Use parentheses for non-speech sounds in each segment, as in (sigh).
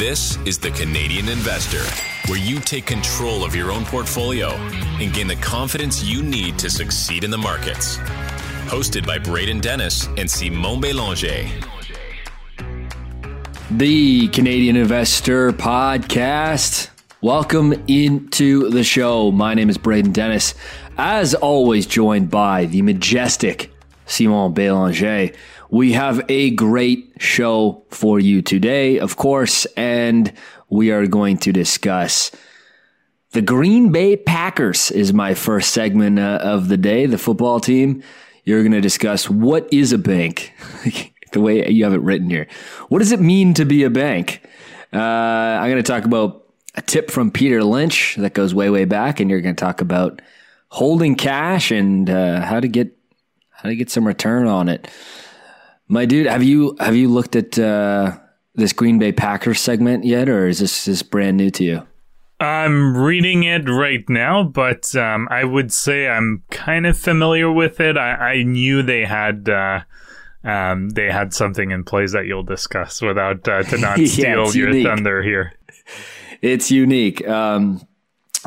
This is the Canadian Investor, where you take control of your own portfolio and gain the confidence you need to succeed in the markets. Hosted by Braden Dennis and Simon Belanger. The Canadian Investor Podcast. Welcome into the show. My name is Braden Dennis. As always, joined by the majestic Simon Belanger. We have a great show for you today, of course, and we are going to discuss the Green Bay Packers is my first segment uh, of the day, the football team. You're going to discuss what is a bank, (laughs) the way you have it written here. What does it mean to be a bank? Uh, I'm going to talk about a tip from Peter Lynch that goes way, way back, and you're going to talk about holding cash and uh, how to get how to get some return on it. My dude, have you have you looked at uh, this Green Bay Packers segment yet, or is this this brand new to you? I'm reading it right now, but um, I would say I'm kind of familiar with it. I, I knew they had uh, um, they had something in place that you'll discuss without uh, to not (laughs) steal your unique. thunder here. It's unique. Um,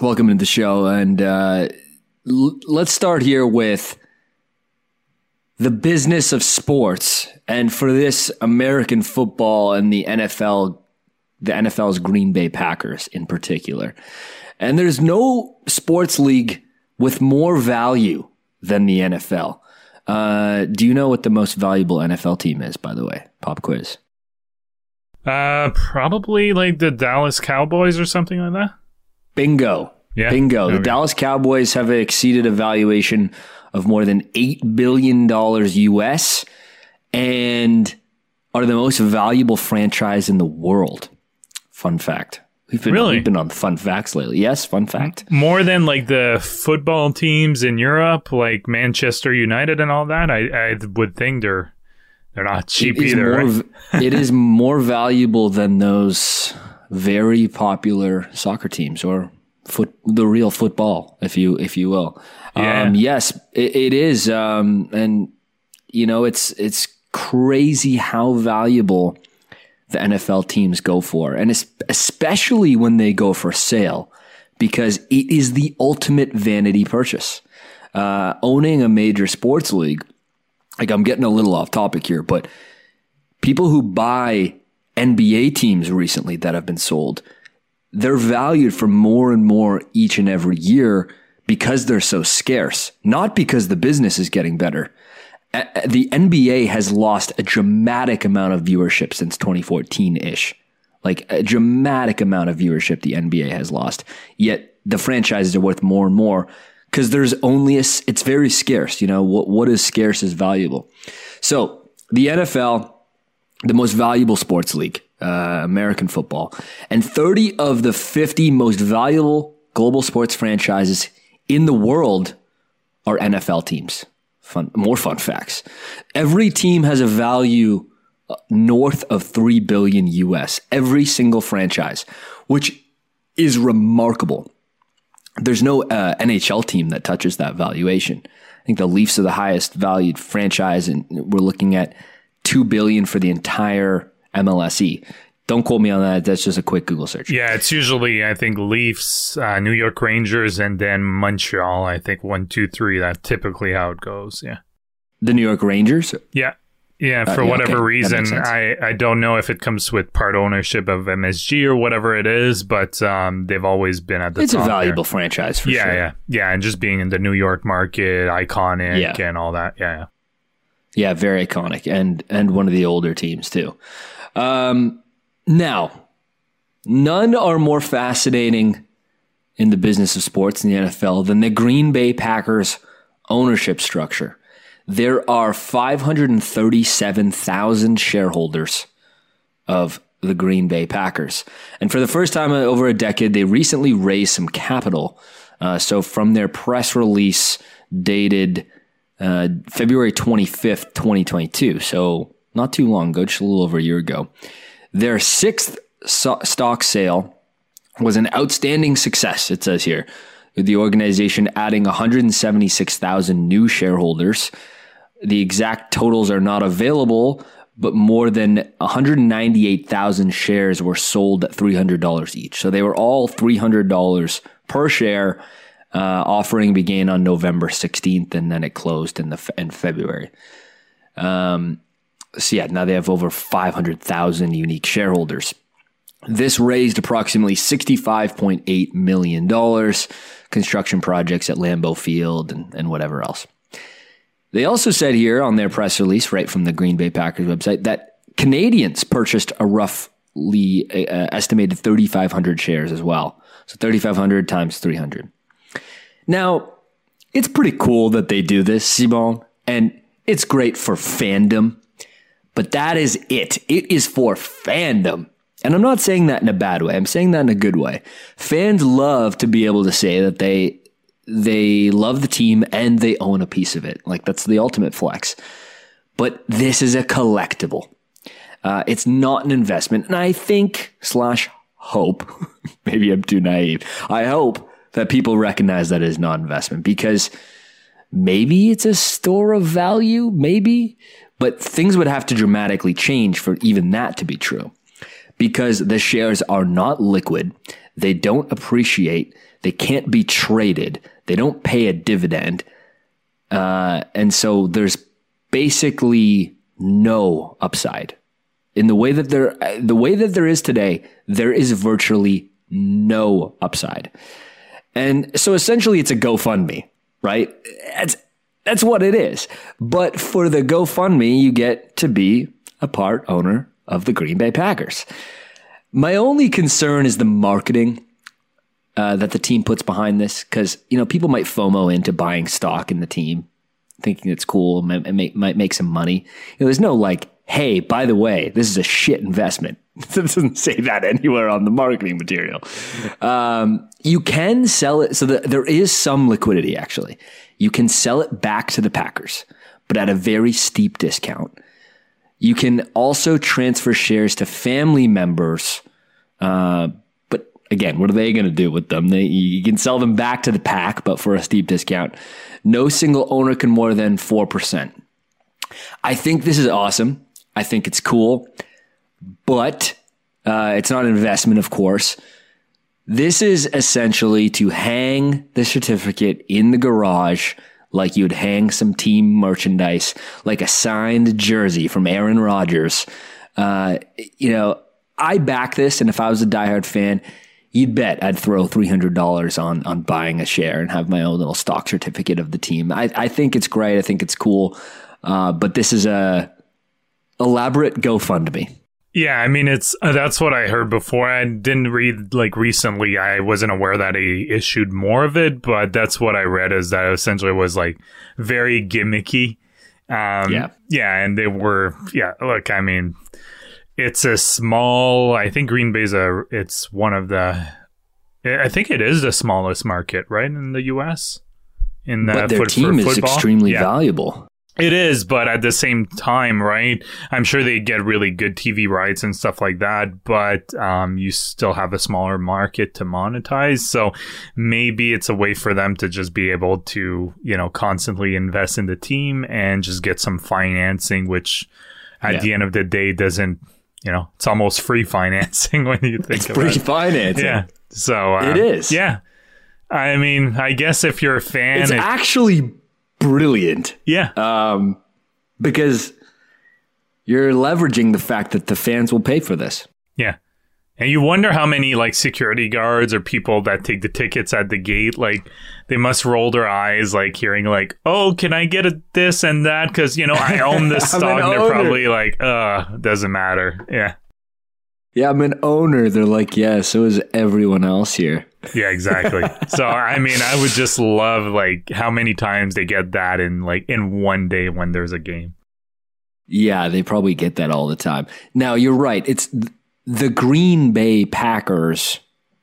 welcome to the show, and uh, l- let's start here with the business of sports, and for this American football and the NFL, the NFL's Green Bay Packers in particular. And there's no sports league with more value than the NFL. Uh, do you know what the most valuable NFL team is? By the way, pop quiz. Uh, probably like the Dallas Cowboys or something like that. Bingo. Yeah. Bingo. The Dallas Cowboys have exceeded a valuation of more than $8 billion US and are the most valuable franchise in the world. Fun fact. We've been, Really? we've been on fun facts lately. Yes, fun fact. More than like the football teams in Europe, like Manchester United and all that. I, I would think they're they're not cheap It either. more, right? it is more valuable than those very popular soccer teams or foot, the real football, if you if you will. Yeah. Um, yes, it, it is, um, and you know it's it's crazy how valuable the NFL teams go for, and es- especially when they go for sale, because it is the ultimate vanity purchase. Uh, owning a major sports league like I'm getting a little off topic here, but people who buy NBA teams recently that have been sold, they're valued for more and more each and every year because they're so scarce, not because the business is getting better. The NBA has lost a dramatic amount of viewership since 2014 ish. Like a dramatic amount of viewership the NBA has lost. Yet the franchises are worth more and more because there's only a, it's very scarce. You know, what, what is scarce is valuable. So the NFL, the most valuable sports league, uh, American football, and 30 of the 50 most valuable global sports franchises in the world are NFL teams. Fun, more fun facts. Every team has a value uh, north of 3 billion US, every single franchise, which is remarkable. There's no uh, NHL team that touches that valuation. I think the Leafs are the highest valued franchise, and we're looking at two billion for the entire MLSE. Don't quote me on that. That's just a quick Google search. Yeah, it's usually I think Leafs, uh, New York Rangers, and then Montreal. I think one, two, three. That's typically how it goes. Yeah, The New York Rangers. yeah, yeah. Uh, For yeah, whatever okay. Reason. I I don't know if it comes with part ownership of MSG or whatever it is, but um, they've always been at the It's a top there. valuable franchise for yeah, sure. yeah, yeah, and just being in the New York market, iconic, Yeah. and all that. Yeah, yeah. Yeah, very iconic and and one of the older teams too. Um, now, none are more fascinating in the business of sports in the NFL than the Green Bay Packers ownership structure. There are 537,000 shareholders of the Green Bay Packers. And for the first time in over a decade, they recently raised some capital. Uh, so from their press release dated uh, February 25th, 2022. So not too long ago, just a little over a year ago. Their sixth stock sale was an outstanding success, it says here, with the organization adding 176,000 new shareholders. The exact totals are not available, but more than 198,000 shares were sold at $300 each. So they were all $300 per share. Uh, offering began on November 16th and then it closed in the in February. Um, so yeah, now they have over 500,000 unique shareholders. This raised approximately $65.8 million, construction projects at Lambeau Field and, and whatever else. They also said here on their press release, right from the Green Bay Packers website, that Canadians purchased a roughly uh, estimated 3,500 shares as well. So 3,500 times 300. Now, it's pretty cool that they do this, Simon, and it's great for fandom, but that is it. It is for fandom. And I'm not saying that in a bad way. I'm saying that in a good way. Fans love to be able to say that they they love the team and they own a piece of it. Like that's the ultimate flex. But this is a collectible. Uh, it's not an investment, and I think slash hope. (laughs) maybe I'm too naive. I hope that people recognize that as not investment because maybe it's a store of value, maybe, but things would have to dramatically change for even that to be true because the shares are not liquid. They don't appreciate. They can't be traded. They don't pay a dividend. Uh, and so there's basically no upside in the way that there, the way that there is today, there is virtually no upside. And so essentially it's a GoFundMe, right? That's what it is. But for the GoFundMe, you get to be a part owner of the Green Bay Packers. My only concern is the marketing uh, that the team puts behind this because you know people might FOMO into buying stock in the team, thinking it's cool and might, might make some money. You know, there's no like, hey, by the way, this is a shit investment. (laughs) it doesn't say that anywhere on the marketing material. Um, you can sell it, so the, there is some liquidity actually. You can sell it back to the Packers, but at a very steep discount. You can also transfer shares to family members. Uh, but again, what are they going to do with them? They, you can sell them back to the pack, but for a steep discount. No single owner can more than 4%. I think this is awesome. I think it's cool, but uh, it's not an investment, of course. This is essentially to hang the certificate in the garage like you'd hang some team merchandise, like a signed jersey from Aaron Rodgers. Uh, you know, I back this, and if I was a diehard fan, you'd bet I'd throw three hundred dollars on on buying a share and have my own little stock certificate of the team. I, I think it's great. I think it's cool. Uh, but this is a elaborate GoFundMe. Yeah, I mean it's uh, that's what I heard before. I didn't read like recently. I wasn't aware that he issued more of it, but that's what I read is that essentially was like very gimmicky. Um, yeah, yeah, and they were yeah. Look, I mean, it's a small. I think Green Bay's a. It's one of the. I think it is the smallest market, right, in the U.S. In the but their foot, team is extremely yeah. valuable. It is, but at the same time, right? I'm sure they get really good TV rights and stuff like that, but um, you still have a smaller market to monetize. So maybe it's a way for them to just be able to, you know, constantly invest in the team and just get some financing, which at yeah. the end of the day doesn't, you know, it's almost free financing (laughs) when you think it's free it. financing. Yeah. So uh, it is. Yeah. I mean, I guess if you're a fan, it's it, actually brilliant. Yeah. Um, because you're leveraging the fact that the fans will pay for this. Yeah. And you wonder how many like security guards or people that take the tickets at the gate, like they must roll their eyes, like hearing like, "Oh, can I get a this and that?" Because you know I own this (laughs) stock. and they're probably like, "Uh, doesn't matter." Yeah. Yeah, I'm an owner. They're like, yeah, so is everyone else here. Yeah, exactly. so I mean, I would just love like how many times they get that in like in one day when there's a game. Yeah, they probably get that all the time. Now you're right. It's the Green Bay Packers,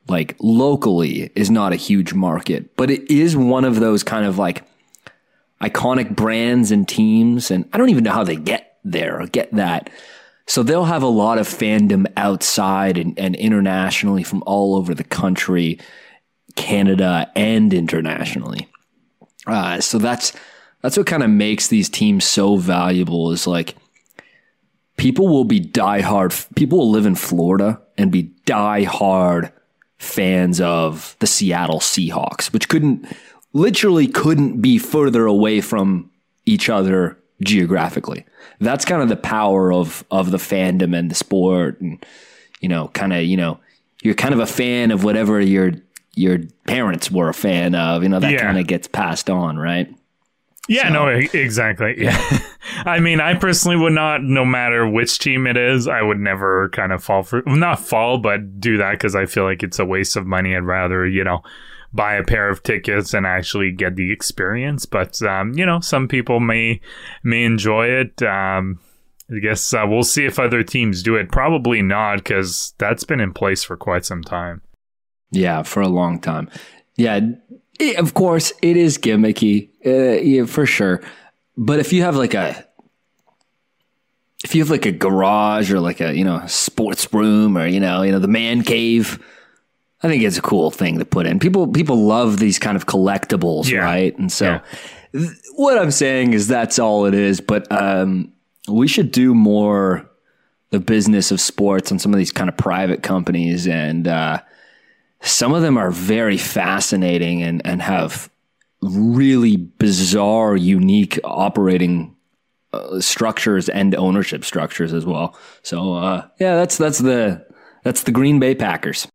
like locally, is not a huge market, but it is one of those kind of like iconic brands and teams. And I don't even know how they get there or get that. So they'll have a lot of fandom outside and, and internationally from all over the country, Canada and internationally. Uh, so that's that's what kind of makes these teams so valuable is like people will be diehard. People will live in Florida and be diehard fans of the Seattle Seahawks, which couldn't literally couldn't be further away from each other geographically. That's kind of the power of of the fandom and the sport and you know, kind of, you know, you're kind of a fan of whatever your your parents were a fan of, you know, that yeah. kind of gets passed on, right? Yeah, so. no, exactly. (laughs) Yeah. I mean, I personally would not, no matter which team it is, I would never kind of fall for, not fall, but do that because I feel like it's a waste of money. I'd rather, you know, buy a pair of tickets and actually get the experience. But, um, you know, some people may, may enjoy it. Um, I guess uh, we'll see if other teams do it. Probably not because that's been in place for quite some time. Yeah, for a long time. Yeah, it, of course, it is gimmicky, uh, yeah, for sure. But if you have like a, if you have like a garage or like a you know sports room or you know you know the man cave, I think it's a cool thing to put in. People people love these kind of collectibles, yeah. right? And so, yeah. th- what I'm saying is that's all it is. But um, we should do more the business of sports on some of these kind of private companies and. Uh, some of them are very fascinating and, and have really bizarre, unique operating uh, structures and ownership structures as well. So uh, yeah, that's that's the that's the Green Bay Packers.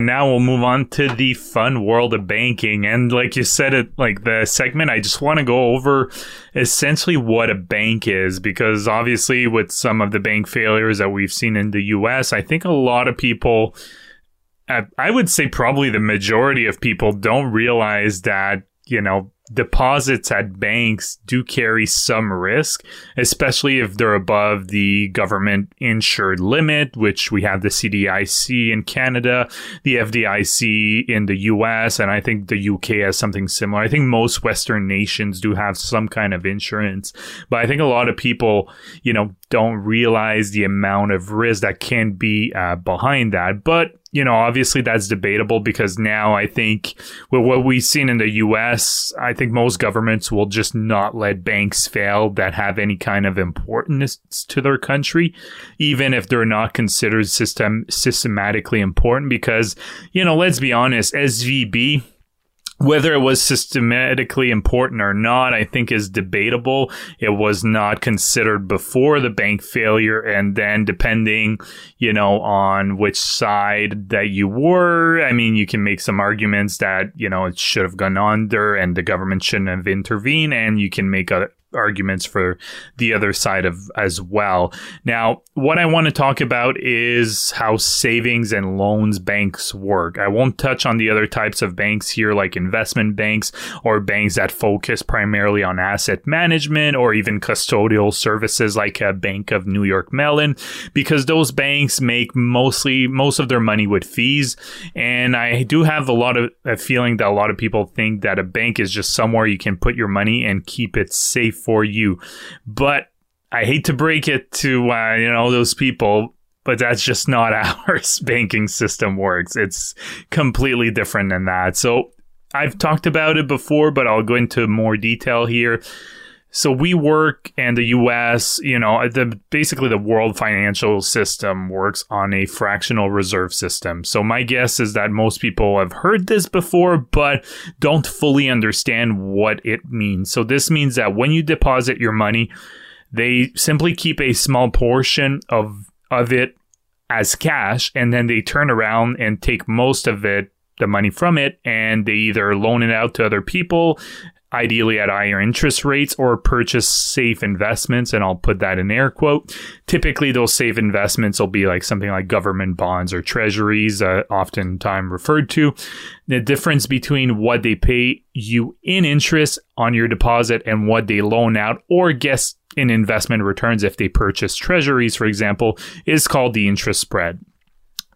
Now we'll move on to the fun world of banking. And like you said, it like the segment, I just want to go over essentially what a bank is because obviously with some of the bank failures that we've seen in the US, I think a lot of people I would say probably the majority of people don't realize that, you know, deposits at banks do carry some risk, especially if they're above the government insured limit, which we have the CDIC in Canada, the FDIC in the US, and I think the UK has something similar. I think most Western nations do have some kind of insurance, but I think a lot of people, you know, don't realize the amount of risk that can be uh, behind that. But you know, obviously that's debatable because now I think with what we've seen in the US, I think most governments will just not let banks fail that have any kind of importance to their country, even if they're not considered system systematically important. Because, you know, let's be honest, SVB whether it was systematically important or not, I think is debatable. It was not considered before the bank failure. And then depending, you know, on which side that you were, I mean, you can make some arguments that, you know, it should have gone under and the government shouldn't have intervened. And you can make a, arguments for the other side of as well. Now, what I want to talk about is how savings and loans banks work. I won't touch on the other types of banks here like investment banks or banks that focus primarily on asset management or even custodial services like a Bank of New York Mellon because those banks make mostly most of their money with fees and I do have a lot of a feeling that a lot of people think that a bank is just somewhere you can put your money and keep it safe for you. But I hate to break it to uh, you know those people, but that's just not (laughs) how our banking system works. It's completely different than that. So I've talked about it before, but I'll go into more detail here. So we work and the US, you know, uh, the basically the world financial system works on a fractional reserve system. So my guess is that most people have heard this before but don't fully understand what it means. So this means that when you deposit your money, they simply keep a small portion of of it as cash and then they turn around and take most of it the money from it and they either loan it out to other people ideally at higher interest rates or purchase safe investments and I'll put that in air quote. Typically those safe investments will be like something like government bonds or treasuries uh, oftentimes referred to. The difference between what they pay you in interest on your deposit and what they loan out or guess in investment returns if they purchase treasuries for example is called the interest spread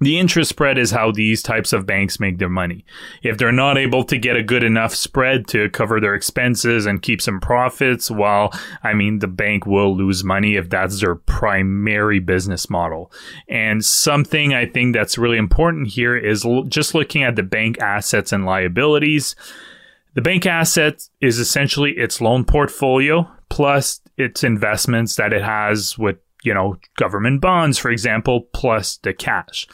the interest spread is how these types of banks make their money. If they're not able to get a good enough spread to cover their expenses and keep some profits, well, I mean, the bank will lose money if that's their primary business model. And something I think that's really important here is l- just looking at the bank assets and liabilities. The bank asset is essentially its loan portfolio plus its investments that it has with you know government bonds, for example, plus the cash.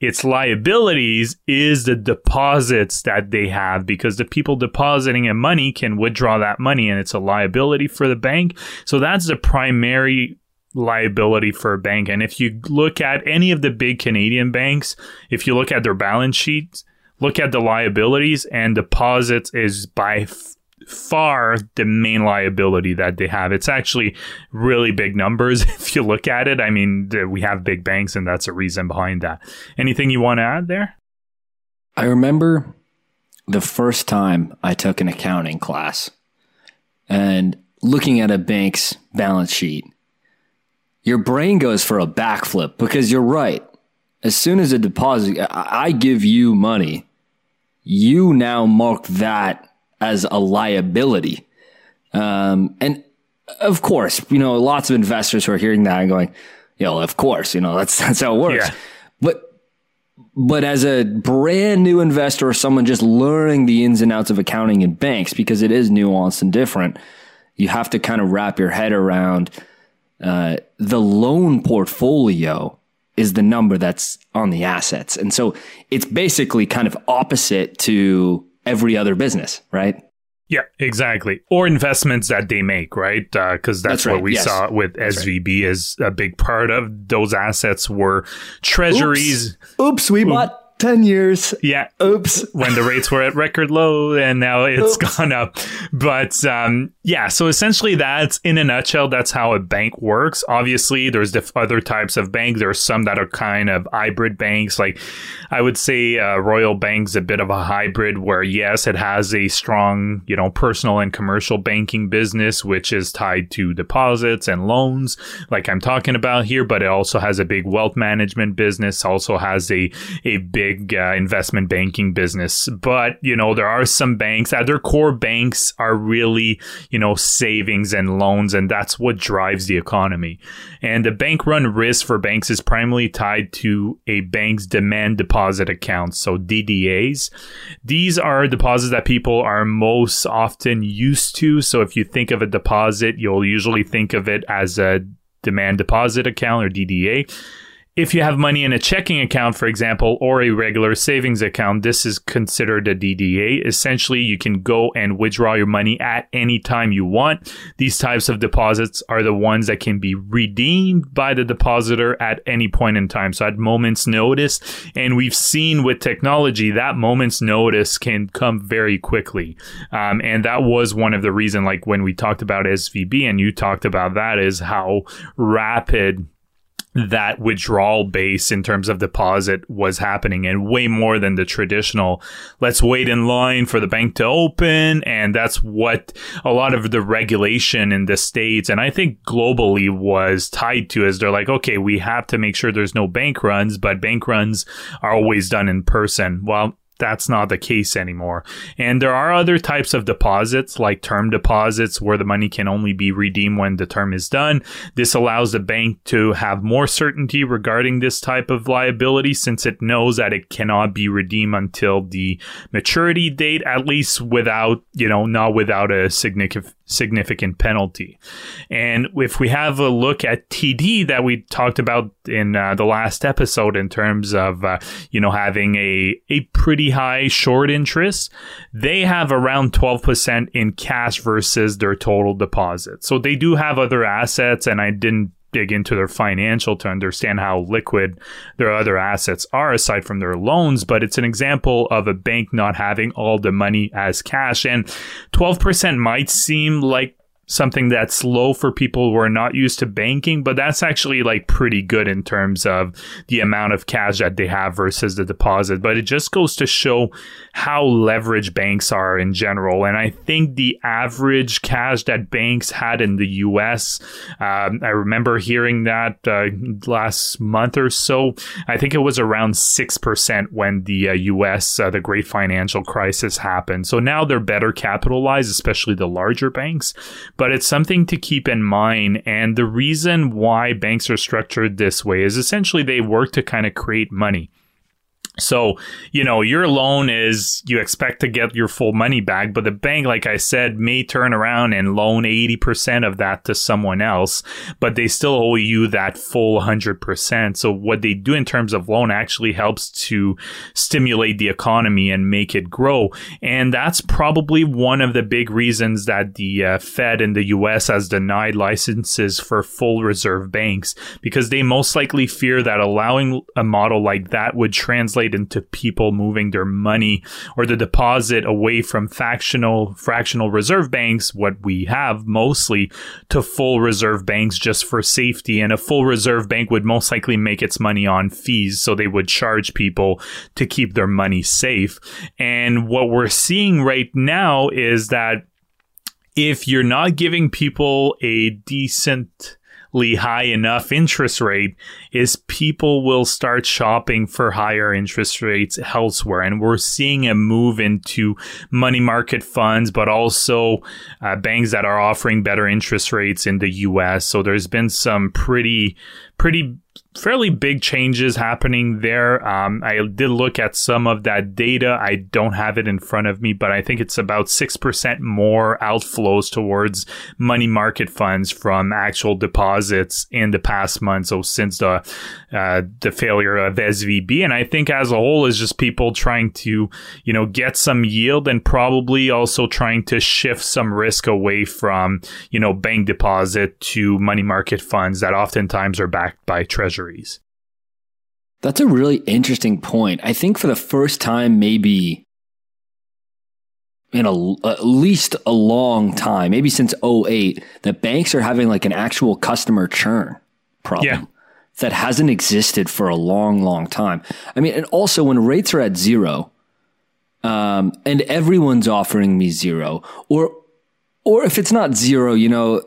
Its liabilities is the deposits that they have because the people depositing in money can withdraw that money and it's a liability for the bank. So that's the primary liability for a bank. And if you look at any of the big Canadian banks, if you look at their balance sheets, look at the liabilities and deposits is by far the main liability that they have. It's actually really big numbers (laughs) if you look at it. I mean, we have big banks, and that's a reason behind that. Anything you want to add there? I remember the first time I took an accounting class and looking at a bank's balance sheet. Your brain goes for a backflip because you're right. As soon as a deposit, I give you money, you now mark that as a liability. Um, and of course, you know, lots of investors who are hearing that and going, you know, of course, you know, that's, (laughs) that's how it works. Yeah. But, but as a brand new investor or someone just learning the ins and outs of accounting in banks, because it is nuanced and different, you have to kind of wrap your head around, uh, the loan portfolio is the number that's on the assets. And so it's basically kind of opposite to every other business, right? Yeah, exactly. Or investments that they make, right? Because uh, that's, that's right. what we yes. saw with that's SVB right. as a big part of those assets were treasuries. Oops, Oops we bought 10 years. Yeah. Oops. When the rates were at record low and now it's Oops. gone up. But um, yeah, so essentially that's in a nutshell, that's how a bank works. Obviously, there's the other types of bank. There's some that are kind of hybrid banks. Like I would say uh, Royal Bank's a bit of a hybrid where, yes, it has a strong, you know, personal and commercial banking business, which is tied to deposits and loans, like I'm talking about here, but it also has a big wealth management business, also has a, a big big uh, investment banking business. But, you know, there are some banks at their core banks are really, you know, savings and loans, and that's what drives the economy. And the bank run risk for banks is primarily tied to a bank's demand deposit accounts, so DDAs. These are deposits that people are most often used to. So if you think of a deposit, you'll usually think of it as a demand deposit account or DDA. If you have money in a checking account, for example, or a regular savings account, this is considered a DDA. Essentially, you can go and withdraw your money at any time you want. These types of deposits are the ones that can be redeemed by the depositor at any point in time. So at moment's notice. And we've seen with technology that moment's notice can come very quickly. Um, and that was one of the reason, like when we talked about SVB and you talked about that is how rapid that withdrawal base in terms of deposit was happening and way more than the traditional let's wait in line for the bank to open. And that's what a lot of the regulation in the states and i think globally was tied to is they're like okay we have to make sure there's no bank runs but bank runs are always done in person. Well that's not the case anymore. And there are other types of deposits like term deposits where the money can only be redeemed when the term is done. This allows the bank to have more certainty regarding this type of liability since it knows that it cannot be redeemed until the maturity date, at least without, you know, not without a significant significant penalty. And if we have a look at TD that we talked about in uh, the last episode in terms of uh, you know having a a pretty high short interest, they have around 12% in cash versus their total deposit. So they do have other assets and I didn't dig into their financial to understand how liquid their other assets are aside from their loans, but it's an example of a bank not having all the money as cash. And 12% might seem like something that's low for people who are not used to banking, but that's actually like pretty good in terms of the amount of cash that they have versus the deposit. But it just goes to show how leveraged banks are in general. And I think the average cash that banks had in the US, um, I remember hearing that uh, last month or so. I think it was around 6% when the uh, US, uh, the great financial crisis happened. So now they're better capitalized, especially the larger banks but it's something to keep in mind. And the reason why banks are structured this way is essentially they work to kind of create money. So, you know, your loan is you expect to get your full money back, but the bank, like I said, may turn around and loan 80% of that to someone else, but they still owe you that full 100%. So what they do in terms of loan actually helps to stimulate the economy and make it grow. And that's probably one of the big reasons that the uh, Fed in the US has denied licenses for full reserve banks because they most likely fear that allowing a model like that would translate translate into people moving their money or the deposit away from fractional fractional reserve banks, what we have mostly, to full reserve banks just for safety. And a full reserve bank would most likely make its money on fees, so they would charge people to keep their money safe. And what we're seeing right now is that if you're not giving people a decent high enough interest rate is people will start shopping for higher interest rates elsewhere. And we're seeing a move into money market funds, but also uh, banks that are offering better interest rates in the US. So there's been some pretty, pretty fairly big changes happening there. Um, I did look at some of that data. I don't have it in front of me, but I think it's about 6% more outflows towards money market funds from actual deposits in the past month. So since the, uh, the failure of SVB. And I think as a whole is just people trying to, you know, get some yield and probably also trying to shift some risk away from, you know, bank deposit to money market funds that oftentimes are backed by treasury treasuries. That's a really interesting point. I think for the first time, maybe in a, at least a long time, maybe since 08, that banks are having like an actual customer churn problem. Yeah. That hasn't existed for a long, long time. I mean, and also when rates are at zero, um, and everyone's offering me zero, or or if it's not zero, you know,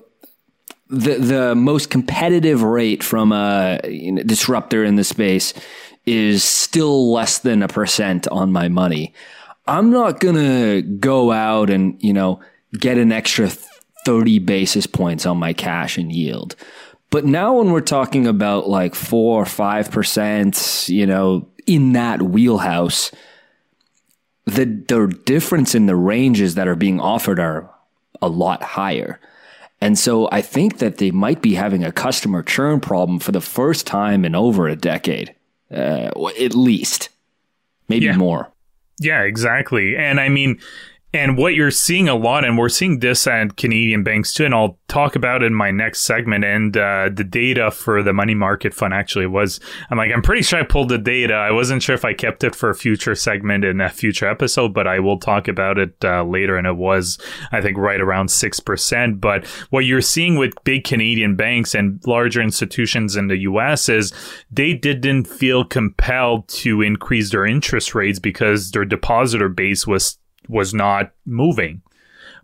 the the most competitive rate from a you know, disruptor in the space is still less than a percent on my money. I'm not gonna go out and you know get an extra 30 basis points on my cash and yield. But now when we're talking about like four or five percent, you know, in that wheelhouse, the the difference in the ranges that are being offered are a lot higher. And so I think that they might be having a customer churn problem for the first time in over a decade, uh, at least, maybe yeah. more. Yeah, exactly. And I mean, and what you're seeing a lot, and we're seeing this at Canadian banks too, and I'll talk about in my next segment. And uh, the data for the money market fund actually was, I'm like, I'm pretty sure I pulled the data. I wasn't sure if I kept it for a future segment in a future episode, but I will talk about it uh, later. And it was, I think, right around 6%. But what you're seeing with big Canadian banks and larger institutions in the US is they didn't feel compelled to increase their interest rates because their depositor base was was not moving.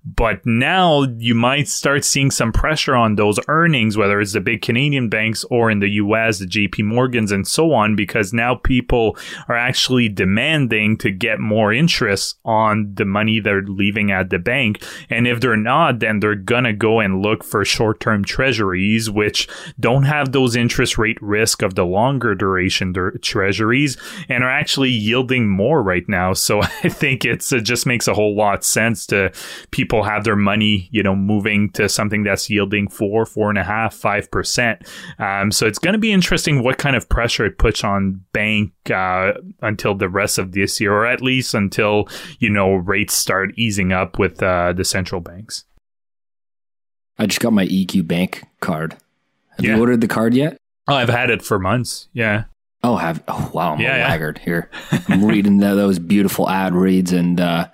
But now you might start seeing some pressure on those earnings, whether it's the big Canadian banks or in the US, the JP Morgans and so on, because now people are actually demanding to get more interest on the money they're leaving at the bank. And if they're not, then they're going to go and look for short term treasuries, which don't have those interest rate risk of the longer duration treasuries and are actually yielding more right now. So (laughs) I think it's, it just makes a whole lot sense to people people have their money, you know, moving to something that's yielding four, four and a half, five percent. Um, so it's going to be interesting what kind of pressure it puts on bank uh, until the rest of this year, or at least until you know rates start easing up with uh, the central banks. I just got my EQ Bank card. Have yeah. you ordered the card yet? Oh, I've had it for months. Yeah. Oh, have oh wow, I'm yeah, a yeah. laggard here. (laughs) I'm reading those beautiful ad reads and uh,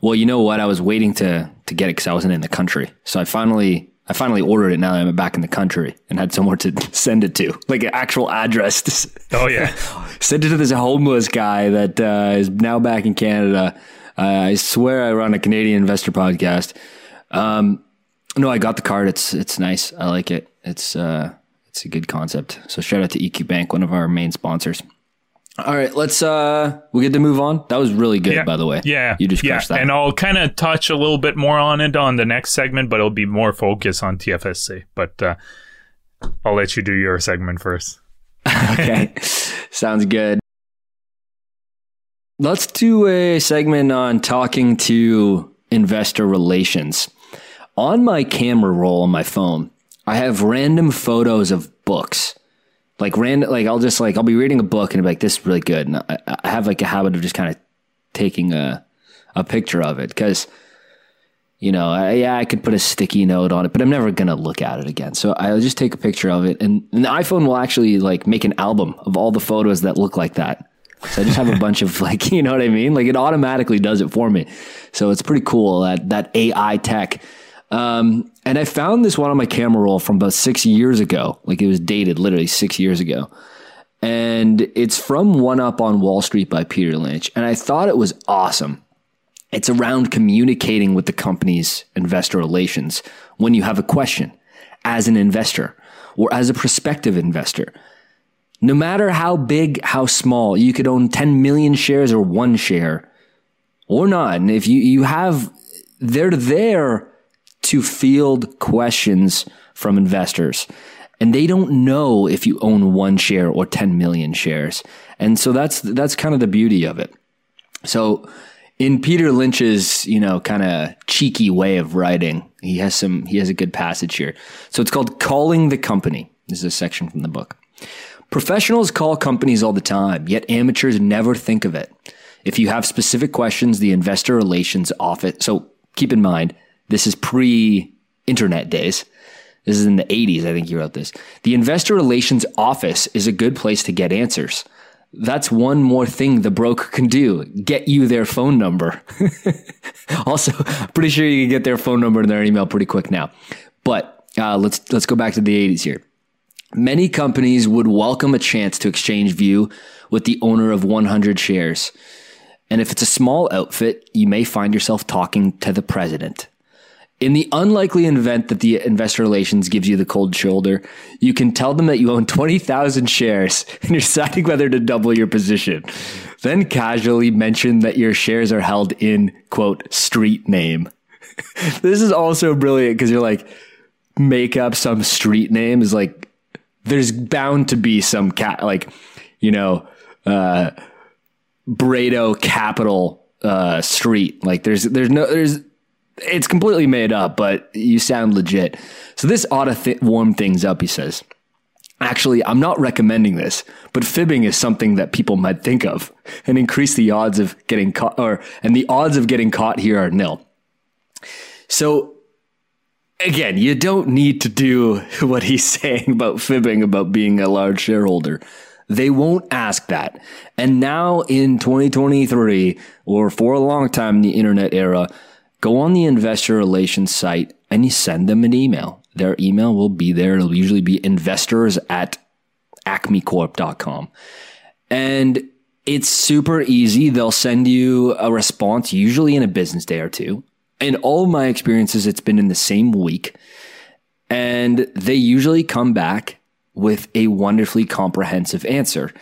well, you know what? I was waiting to to get it because I wasn't in the country. So I finally I finally ordered it now that I'm back in the country and had somewhere to (laughs) send it to, like an actual address. (laughs) oh yeah, send it to this homeless guy that uh, is now back in Canada. Uh, I swear I run a Canadian investor podcast. Um, no, I got the card. It's it's nice. I like it. It's uh, it's a good concept. So shout out to EQ Bank, one of our main sponsors. All right, let's uh we get to move on. That was really good, yeah. by the way. Yeah, you just yeah. that. And I'll kind of touch a little bit more on it on the next segment, but it'll be more focus on TFSA. But uh, I'll let you do your segment first. (laughs) okay, sounds good. let's do a segment on talking to investor relations. On my camera roll on my phone, I have random photos of books. Like random, like I'll just like I'll be reading a book and be like, "This is really good," and I, I have like a habit of just kind of taking a a picture of it because you know, I, yeah, I could put a sticky note on it, but I'm never gonna look at it again. So I'll just take a picture of it, and, and the iPhone will actually like make an album of all the photos that look like that. So I just have a bunch of (laughs) like, you know what I mean? Like it automatically does it for me. So it's pretty cool that that AI tech. Um, and I found this one on my camera roll from about six years ago. Like it was dated literally six years ago. And it's from One Up on Wall Street by Peter Lynch. And I thought it was awesome it's around communicating with the company's investor relations when you have a question as an investor or as a prospective investor. No matter how big, how small, you could own 10 million shares or one share or not. And if you, you have, they're there to field questions from investors. And they don't know if you own one share or 10 million shares. And so that's, that's kind of the beauty of it. So in Peter Lynch's, you know, kind of cheeky way of writing, he has some he has a good passage here. So it's called Calling the Company. This is a section from the book. Professionals call companies all the time, yet amateurs never think of it. If you have specific questions, the investor relations office. So keep in mind, this is pre internet days. This is in the 80s, I think you wrote this. The investor relations office is a good place to get answers that's one more thing the broker can do get you their phone number. (laughs) also, pretty sure you can get their phone number and their email pretty quick now. But uh, let's let's go back to the 80s here. Many companies would welcome a chance to exchange view with the owner of 100 shares. And if it's a small outfit, you may find yourself talking to the president. In the unlikely event that the investor relations gives you the cold shoulder, you can tell them that you own 20,000 shares (laughs) and you're deciding whether to double your position. Then casually mention that your shares are held in, quote, street name. (laughs) this is also brilliant because you're like, make up some street name is like, there's bound to be some cat, like, you know, uh, Brado Capital uh, Street. Like, there's, there's no, there's, it's completely made up, but you sound legit. So this ought to th- warm things up, he says. Actually, I'm not recommending this, but fibbing is something that people might think of and increase the odds of getting caught, or, and the odds of getting caught here are nil. So again, you don't need to do (laughs) what he's saying about fibbing about being a large shareholder. They won't ask that. And now in 2023, or for a long time in the internet era, go on the investor relations site and you send them an email. Their email will be there. It'll usually be investors at acmecorp.com. And it's super easy. They'll send you a response, usually in a business day or two. In all of my experiences, it's been in the same week. And they usually come back with a wonderfully comprehensive answer.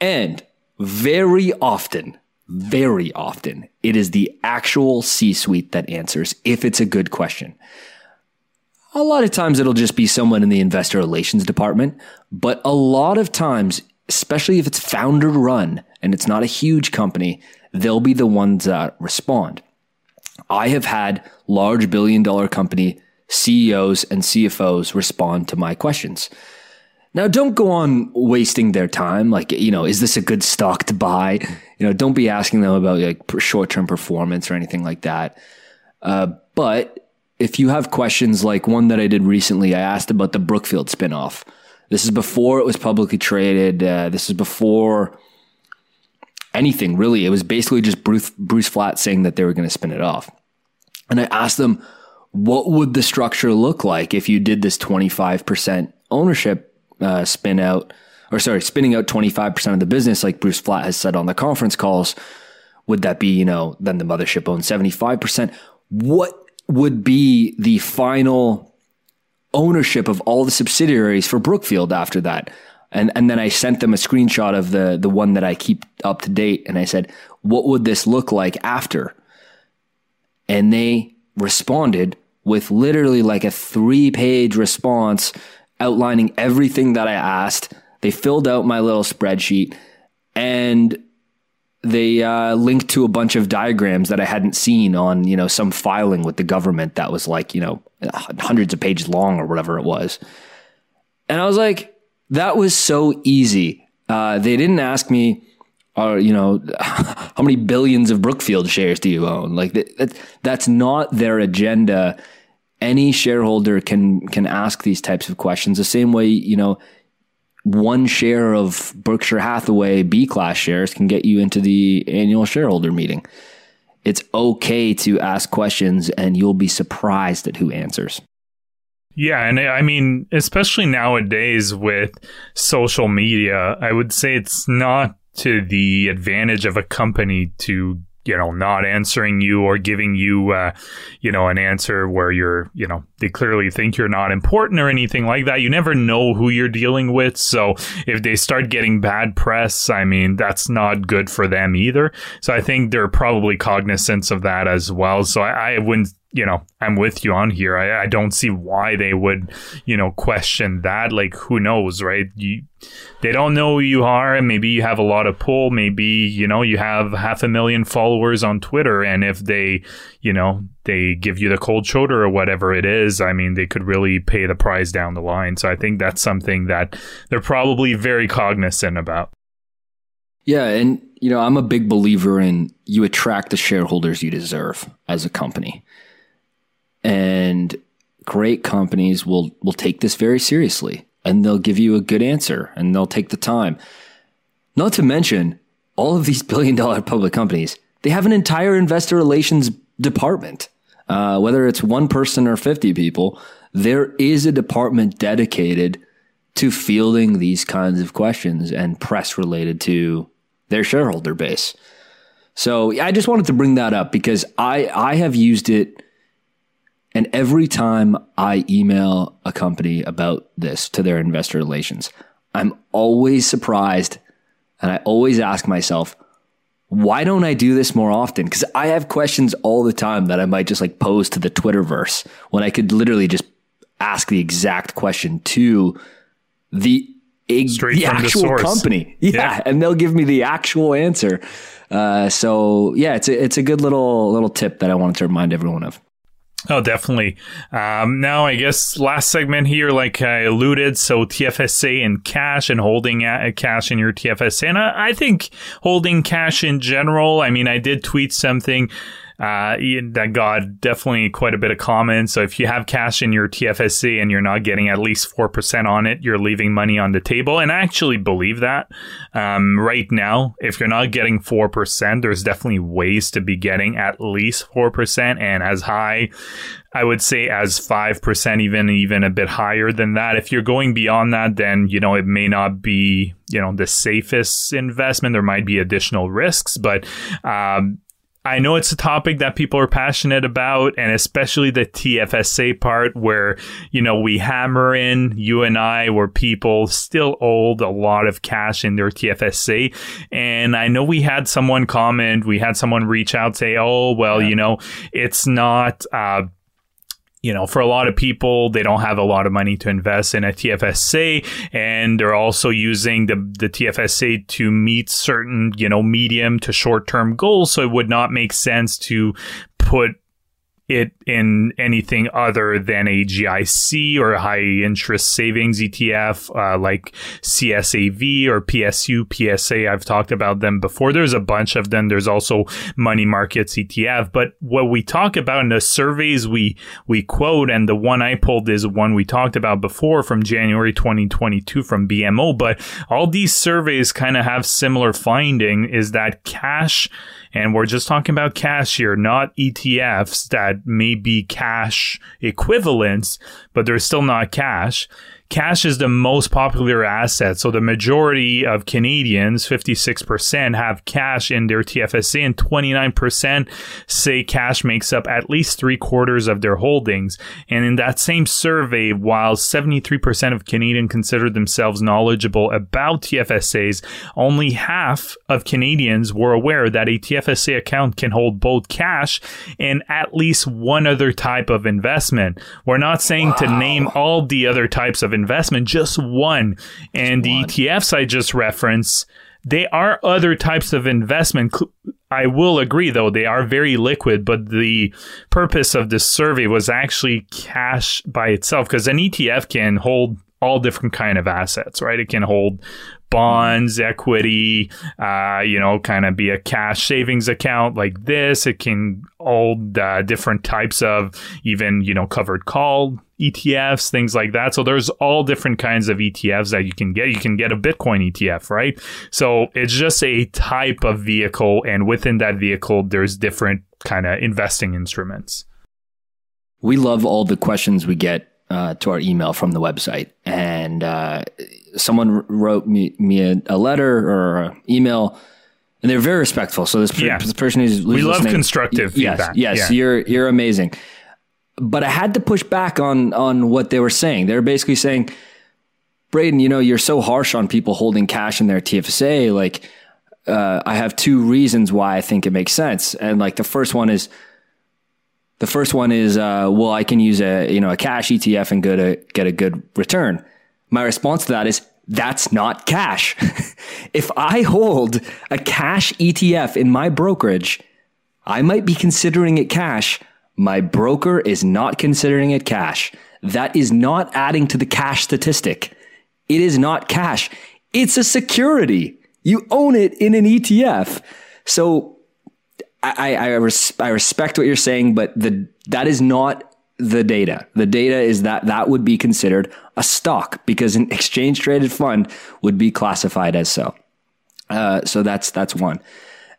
And very often, very often, it is the actual C suite that answers if it's a good question. A lot of times it'll just be someone in the investor relations department, but a lot of times, especially if it's founder run and it's not a huge company, they'll be the ones that respond. I have had large billion dollar company CEOs and CFOs respond to my questions. Now, don't go on wasting their time. Like, you know, is this a good stock to buy? You know, don't be asking them about like short term performance or anything like that. Uh, but if you have questions like one that I did recently, I asked about the Brookfield spinoff. This is before it was publicly traded. Uh, this is before anything really. It was basically just Bruce, Bruce Flatt saying that they were going to spin it off. And I asked them, what would the structure look like if you did this 25% ownership uh, spin out, or sorry, spinning out 25% of the business, like Bruce Flatt has said on the conference calls, would that be, you know, then the mothership owns 75%? What would be the final ownership of all the subsidiaries for Brookfield after that? And, and then I sent them a screenshot of the, the one that I keep up to date. And I said, what would this look like after? And they responded with literally like a three page response outlining everything that I asked. They filled out my little spreadsheet and they uh, linked to a bunch of diagrams that I hadn't seen on you know some filing with the government that was like you know hundreds of pages long or whatever it was, and I was like, that was so easy. Uh, they didn't ask me, uh, you know, (laughs) how many billions of Brookfield shares do you own? Like that, that's not their agenda. Any shareholder can can ask these types of questions the same way you know one share of Berkshire Hathaway B class shares can get you into the annual shareholder meeting. It's okay to ask questions and you'll be surprised at who answers. Yeah, and I mean, especially nowadays with social media, I would say it's not to the advantage of a company to you know not answering you or giving you uh, you know an answer where you're you know they clearly think you're not important or anything like that. You never know who you're dealing with. So if they start getting bad press i mean that's not good for them either. So i think they're probably cognizant of that as well. So i, I wouldn't you know, I'm with you on here. I, I don't see why they would, you know, question that. Like, who knows, right? You, they don't know who you are, and maybe you have a lot of pull. Maybe you know you have half a million followers on Twitter, and if they, you know, they give you the cold shoulder or whatever it is, I mean, they could really pay the price down the line. So I think that's something that they're probably very cognizant about. Yeah, and you know, I'm a big believer in you attract the shareholders you deserve as a company and great companies will will take this very seriously and they'll give you a good answer and they'll take the time. Not to mention, all of these (laughs) billion dollar public companies, they have an entire investor relations department. Uh, whether it's one person or 50 people, there is a department dedicated to fielding these kinds of questions and press related to their shareholder base. So I just wanted to bring that up because I, I have used it and every time I email a company about this to their investor relations, I'm always surprised and I always ask myself, why don't I do this more often? Because I have questions all the time that I might just like pose to the Twitterverse when I could literally just ask the exact question to the, the actual the company. Yeah, yeah, and they'll give me the actual answer. Uh, so yeah, it's a, it's a good little little tip that I wanted to remind everyone of. Oh, definitely. Um, now, I guess last segment here, like I alluded, so TFSA and cash and holding cash in your TFSA. And I, I think holding cash in general, I mean, I did tweet something uh, that got definitely quite a bit of comments. So if you have cash in your TFSA and you're not getting at least 4% on it, you're leaving money on the table. And I actually believe that. Um, right now, if you're not getting 4%, there's definitely ways to be getting at least 4% and as high I would say as 5%, even, even a bit higher than that. If you're going beyond that, then, you know, it may not be, you know, the safest investment. There might be additional risks, but, um, I know it's a topic that people are passionate about, and especially the TFSA part where, you know, we hammer in, you and I, where people still hold a lot of cash in their TFSA. And I know we had someone comment, we had someone reach out, say, oh, well, yeah. you know, it's not, uh, you know, for a lot of people, they don't have a lot of money to invest in a TFSA, and they're also using the, the TFSA to meet certain, you know, medium to short term goals. So it would not make sense to put it in anything other than a GIC or a high interest savings ETF uh, like CSAV or PSU, PSA. I've talked about them before. There's a bunch of them. There's also money markets ETF. But what we talk about in the surveys we we quote, and the one I pulled is one we talked about before from January 2022 from BMO. But all these surveys kind of have similar finding is that cash and we're just talking about cash here, not ETFs that may be cash equivalents, but they're still not cash cash is the most popular asset. So the majority of Canadians, 56%, have cash in their TFSA and 29% say cash makes up at least three quarters of their holdings. And in that same survey, while 73% of Canadians consider themselves knowledgeable about TFSAs, only half of Canadians were aware that a TFSA account can hold both cash and at least one other type of investment. We're not saying wow. to name all the other types of investment, just one. And the ETFs I just referenced, they are other types of investment. I will agree, though, they are very liquid, but the purpose of this survey was actually cash by itself because an ETF can hold all different kind of assets, right? It can hold bonds, equity, uh, you know, kind of be a cash savings account like this. It can hold uh, different types of even, you know, covered call ETFs, things like that. So there's all different kinds of ETFs that you can get. You can get a Bitcoin ETF, right? So it's just a type of vehicle. And within that vehicle, there's different kind of investing instruments. We love all the questions we get uh, to our email from the website. And uh, someone wrote me, me a, a letter or an email, and they're very respectful. So this, yeah. this person who's we love constructive yes, feedback. Yes, yeah. you're you're amazing. But I had to push back on on what they were saying. They were basically saying, Braden, you know, you're so harsh on people holding cash in their TFSA. Like, uh, I have two reasons why I think it makes sense. And like the first one is the first one is, uh, well, I can use a, you know, a cash ETF and get a, get a good return. My response to that is, that's not cash. (laughs) if I hold a cash ETF in my brokerage, I might be considering it cash. My broker is not considering it cash. That is not adding to the cash statistic. It is not cash. It's a security. You own it in an ETF. So I, I, res- I respect what you're saying, but the that is not the data. The data is that that would be considered a stock because an exchange traded fund would be classified as so. Uh, so that's that's one.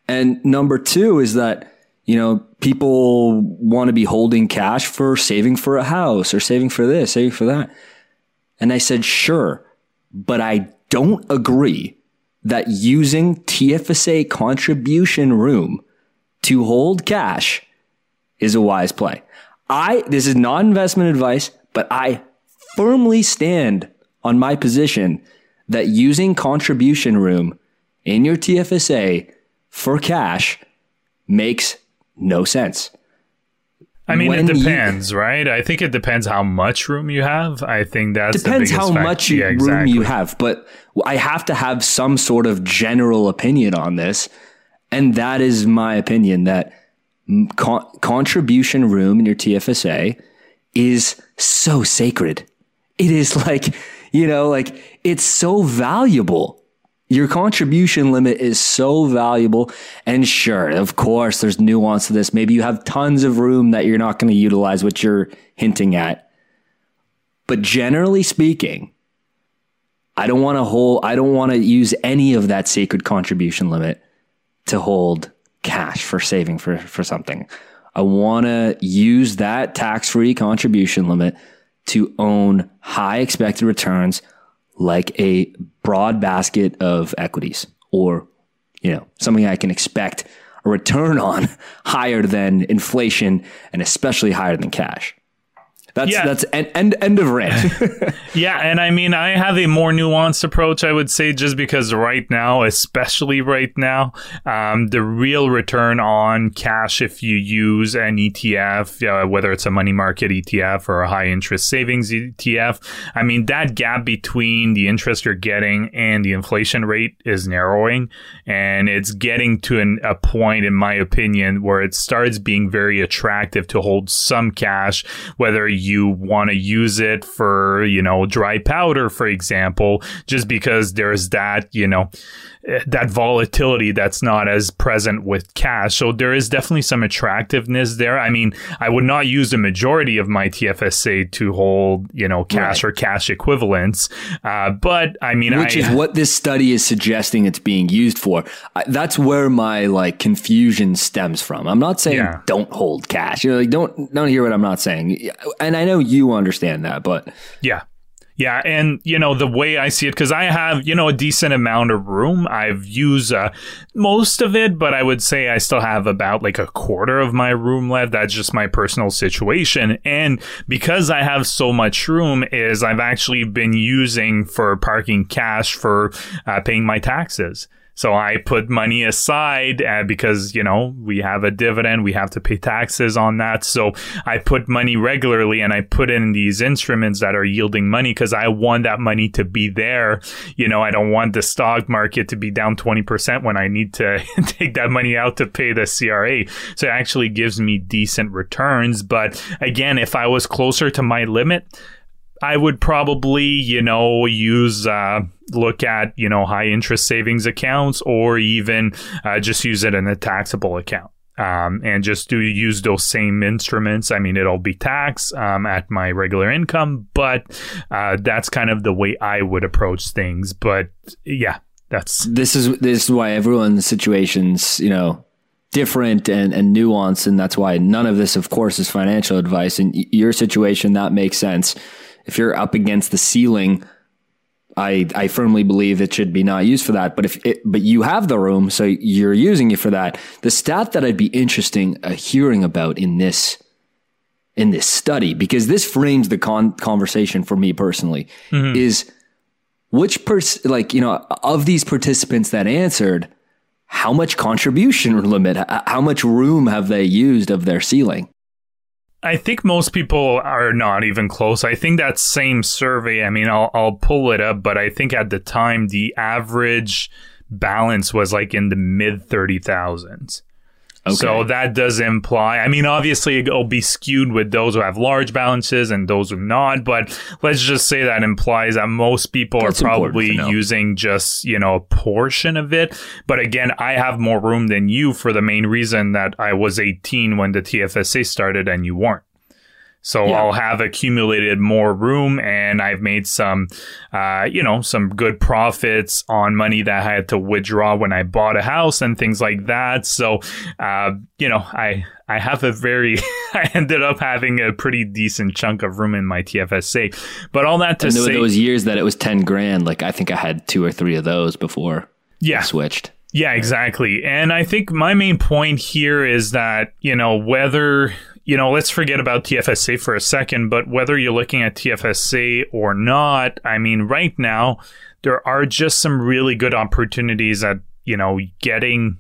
And number two is that you know people want to be holding cash for saving for a house or saving for this, saving for that. And I said sure, but I don't agree that using TFSA contribution room to hold cash is a wise play. I, this is not investment advice, but I firmly stand on my position that using contribution room in your TFSA for cash makes no sense. I mean, when it depends, you, right? I think it depends how much room you have. I think that depends how fact. much yeah, room exactly. you have. But I have to have some sort of general opinion on this and that is my opinion that con- contribution room in your TFSA is so sacred. It is like, you know, like it's so valuable. Your contribution limit is so valuable. And sure, of course, there's nuance to this. Maybe you have tons of room that you're not going to utilize, what you're hinting at. But generally speaking, I don't want to hold, I don't want to use any of that sacred contribution limit to hold cash for saving for, for something. I want to use that tax free contribution limit to own high expected returns like a broad basket of equities or, you know, something I can expect a return on (laughs) higher than inflation and especially higher than cash. That's yeah. that's end, end end of rant. (laughs) yeah, and I mean I have a more nuanced approach. I would say just because right now, especially right now, um, the real return on cash if you use an ETF, uh, whether it's a money market ETF or a high interest savings ETF, I mean that gap between the interest you're getting and the inflation rate is narrowing, and it's getting to an, a point, in my opinion, where it starts being very attractive to hold some cash, whether you want to use it for, you know, dry powder, for example, just because there's that, you know, that volatility that's not as present with cash. So there is definitely some attractiveness there. I mean, I would not use the majority of my TFSA to hold, you know, cash right. or cash equivalents. Uh, but I mean, which I, is what this study is suggesting it's being used for. I, that's where my like confusion stems from. I'm not saying yeah. don't hold cash. You know, like don't don't hear what I'm not saying. And I know you understand that, but yeah. Yeah, and you know the way I see it, because I have you know a decent amount of room. I've used uh, most of it, but I would say I still have about like a quarter of my room left. That's just my personal situation, and because I have so much room, is I've actually been using for parking cash for uh, paying my taxes. So I put money aside uh, because, you know, we have a dividend, we have to pay taxes on that. So I put money regularly and I put in these instruments that are yielding money because I want that money to be there. You know, I don't want the stock market to be down 20% when I need to (laughs) take that money out to pay the CRA. So it actually gives me decent returns. But again, if I was closer to my limit, I would probably, you know, use, uh, look at, you know, high interest savings accounts or even uh, just use it in a taxable account. Um, and just do use those same instruments. I mean, it'll be tax um, at my regular income, but uh, that's kind of the way I would approach things. But yeah, that's this is this is why everyone's situations, you know, different and, and nuanced, and that's why none of this, of course, is financial advice. In your situation, that makes sense if you're up against the ceiling, I I firmly believe it should be not used for that. But if it, but you have the room, so you're using it for that. The stat that I'd be interesting uh, hearing about in this in this study because this frames the con- conversation for me personally mm-hmm. is which person like you know of these participants that answered how much contribution limit how much room have they used of their ceiling I think most people are not even close. I think that same survey, I mean, I'll, I'll pull it up, but I think at the time the average balance was like in the mid 30,000s. Okay. So that does imply, I mean, obviously it'll be skewed with those who have large balances and those who not, but let's just say that implies that most people That's are probably using just, you know, a portion of it. But again, I have more room than you for the main reason that I was 18 when the TFSA started and you weren't. So yeah. I'll have accumulated more room and I've made some, uh, you know, some good profits on money that I had to withdraw when I bought a house and things like that. So, uh, you know, I, I have a very, (laughs) I ended up having a pretty decent chunk of room in my TFSA. But all that to and say. those years that it was 10 grand, like I think I had two or three of those before yeah. I switched. Yeah, exactly. And I think my main point here is that, you know, whether you know, let's forget about TFSA for a second, but whether you're looking at TFSA or not, I mean, right now, there are just some really good opportunities at, you know, getting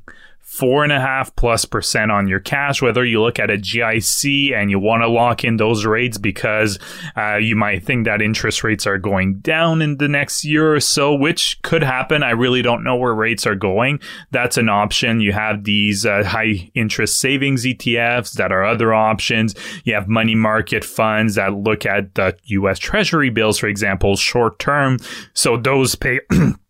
four and a half plus percent on your cash, whether you look at a GIC and you want to lock in those rates because uh, you might think that interest rates are going down in the next year or so, which could happen. I really don't know where rates are going. That's an option. You have these uh, high interest savings ETFs that are other options. You have money market funds that look at the US Treasury bills, for example, short term. So those pay. (clears throat)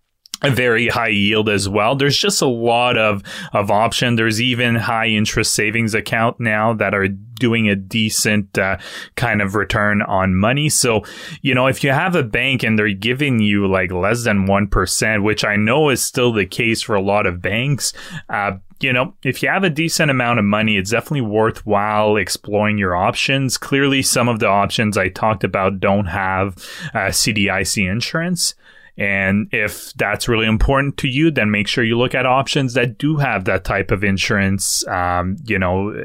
a very high yield as well. There's just a lot of, of option. There's even high interest savings account now that are doing a decent uh, kind of return on money. So, you know, if you have a bank and they're giving you like less than 1%, which I know is still the case for a lot of banks, uh, you know, if you have a decent amount of money, it's definitely worthwhile exploring your options. Clearly, some of the options I talked about don't have uh, CDIC insurance. And if that's really important to you, then make sure you look at options that do have that type of insurance, um, you know,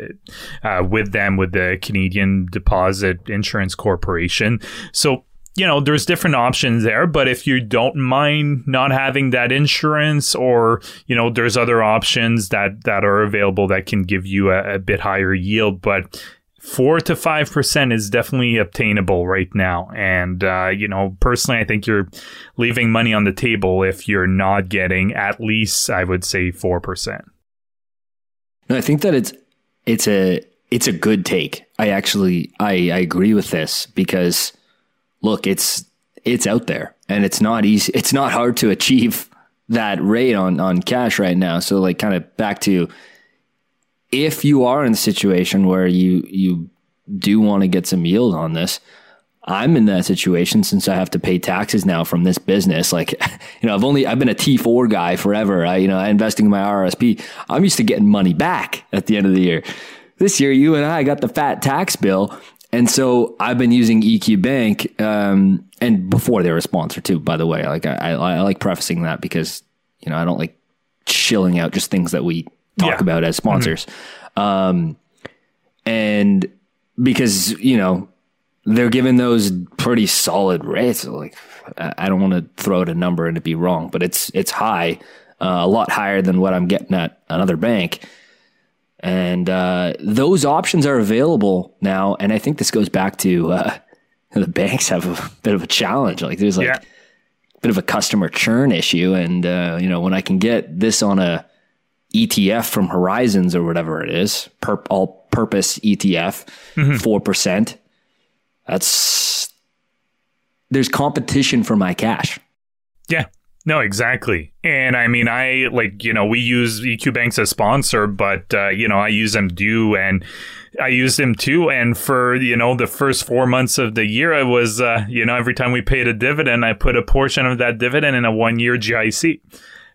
uh, with them, with the Canadian Deposit Insurance Corporation. So, you know, there's different options there, but if you don't mind not having that insurance or, you know, there's other options that, that are available that can give you a, a bit higher yield. But four to five percent is definitely obtainable right now. And uh, you know, personally, I think you're leaving money on the table if you're not getting at least, I would say, four percent. No, I think that it's it's a it's a good take. I actually I, I agree with this because look, it's it's out there and it's not easy. It's not hard to achieve that rate on on cash right now. So like kind of back to if you are in a situation where you you do want to get some yield on this, I'm in that situation since I have to pay taxes now from this business. Like, (laughs) you know, I've only I've been a T4 guy forever. I, you know, I investing in my RSP. I'm used to getting money back at the end of the year. This year, you and I got the fat tax bill, and so I've been using EQ Bank. Um, and before they were a sponsor too, by the way. Like, I, I, I like prefacing that because you know I don't like shilling out just things that we talk yeah. about as sponsors. Mm-hmm. Um, and because, you know, they're giving those pretty solid rates. Like, I don't want to throw out a number and it be wrong, but it's, it's high. uh, a lot higher than what I'm getting at another bank. And uh, those options are available now. And I think this goes back to uh, (laughs) the banks have a bit of a challenge. Like there's like Yeah. a bit of a customer churn issue. And, uh, you know, when I can get this on a ETF from Horizons or whatever it is, perp, all purpose ETF, 4%, that's, there's competition for my cash. Yeah. No, exactly. And I mean, I like, you know, we use EQ Banks as sponsor, but, uh, you know, I use them due and I use them too. And for, you know, the first four months of the year, I was, uh, you know, every time we paid a dividend, I put a portion of that dividend in a one year GIC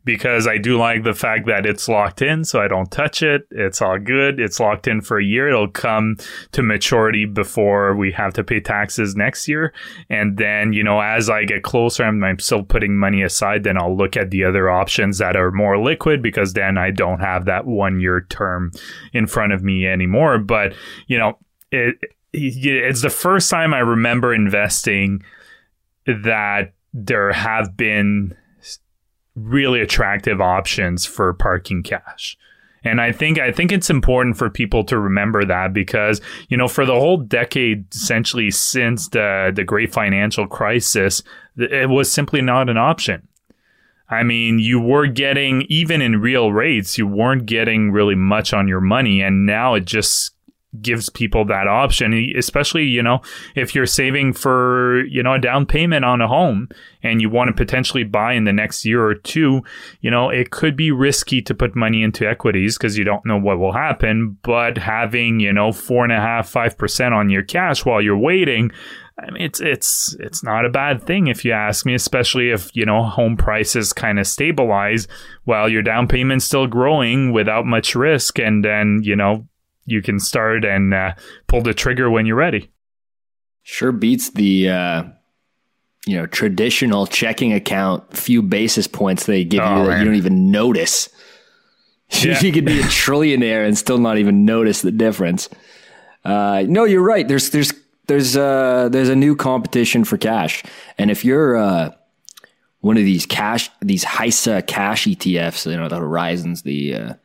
because I do like the fact that it's locked in, so I don't touch it. It's all good. It's locked in for a year. It'll come to maturity before we have to pay taxes next year. And then, you know, as I get closer, I'm, I'm still putting money aside. Then I'll look at the other options that are more liquid because then I don't have that one year term in front of me anymore. But, you know, it, it's the first time I remember investing that there have been really attractive options for parking cash. And I think I think it's important for people to remember that because you know for the whole decade essentially since the the great financial crisis it was simply not an option. I mean, you were getting even in real rates, you weren't getting really much on your money and now it just gives people that option especially you know if you're saving for you know a down payment on a home and you want to potentially buy in the next year or two you know it could be risky to put money into equities because you don't know what will happen but having you know four and a half five percent on your cash while you're waiting I mean, it's it's it's not a bad thing if you ask me, especially if you know home prices kind of stabilize while your down payment's still growing without much risk, and then you know you can start and uh, pull the trigger when you're ready. Sure beats the uh, you know traditional checking account few basis points they give Oh, you that man. you don't even notice. (laughs) Yeah. you could be a trillionaire and still not even notice the difference. Uh, no, you're right. There's there's there's uh, there's a new competition for cash, and if you're uh, one of these cash these HISA cash ETFs, you know the Horizons, the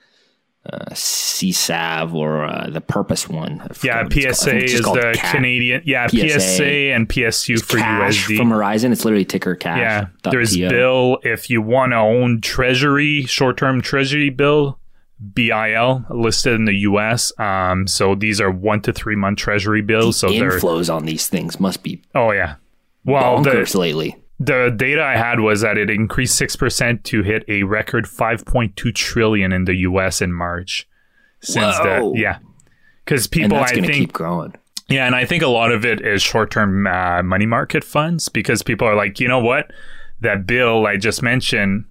uh, CSAV or uh, the Purpose one. Yeah, forgot what it's called. I PSA it's is the Ca- Canadian. Yeah, PSA. PSA, and PSU for cash USD. from Horizon. It's literally ticker cash. yeah, there's PO. Bill. If you want to own Treasury, short-term Treasury bill, BIL listed in the U.S. Um, so these are one to three month Treasury bills. So they're inflows on these things must be oh yeah. Well, the, lately. The data I had was that it increased six percent to hit a record 5.2 trillion in the U.S. in March. Since Whoa. the yeah, because And people I think keep growing. yeah, and I think a lot of it is short term uh, money market funds because people are like, you know what, that bill I just mentioned.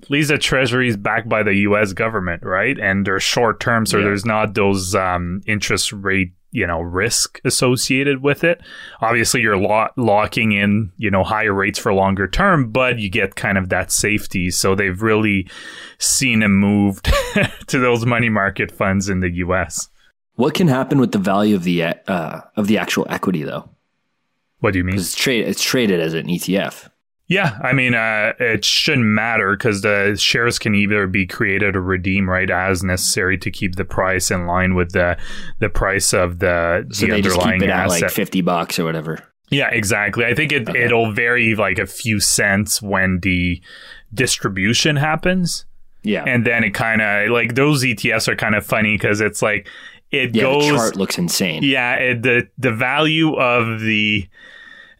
At least the treasury is backed by the U.S. government, right? And they're short term, so Yeah. there's not those um, interest rate, you know, risk associated with it. Obviously, you're lo- locking in, you know, higher rates for longer term, but you get kind of that safety. So they've really seen a move (laughs) to those money market funds in the U.S. What can happen with the value of the uh, of the actual equity though? What do you mean? It's trade it's traded as an ETF. Yeah, I mean, uh, it shouldn't matter because the shares can either be created or redeemed right as necessary to keep the price in line with the the price of the, So the they just keep underlying asset. like fifty bucks or whatever. yeah, exactly. I think it it'll vary like a few cents when the distribution happens, Yeah. and then it kind of like those ETFs are kind of funny because it's like it yeah, goes the chart looks insane. yeah, it, the the value of the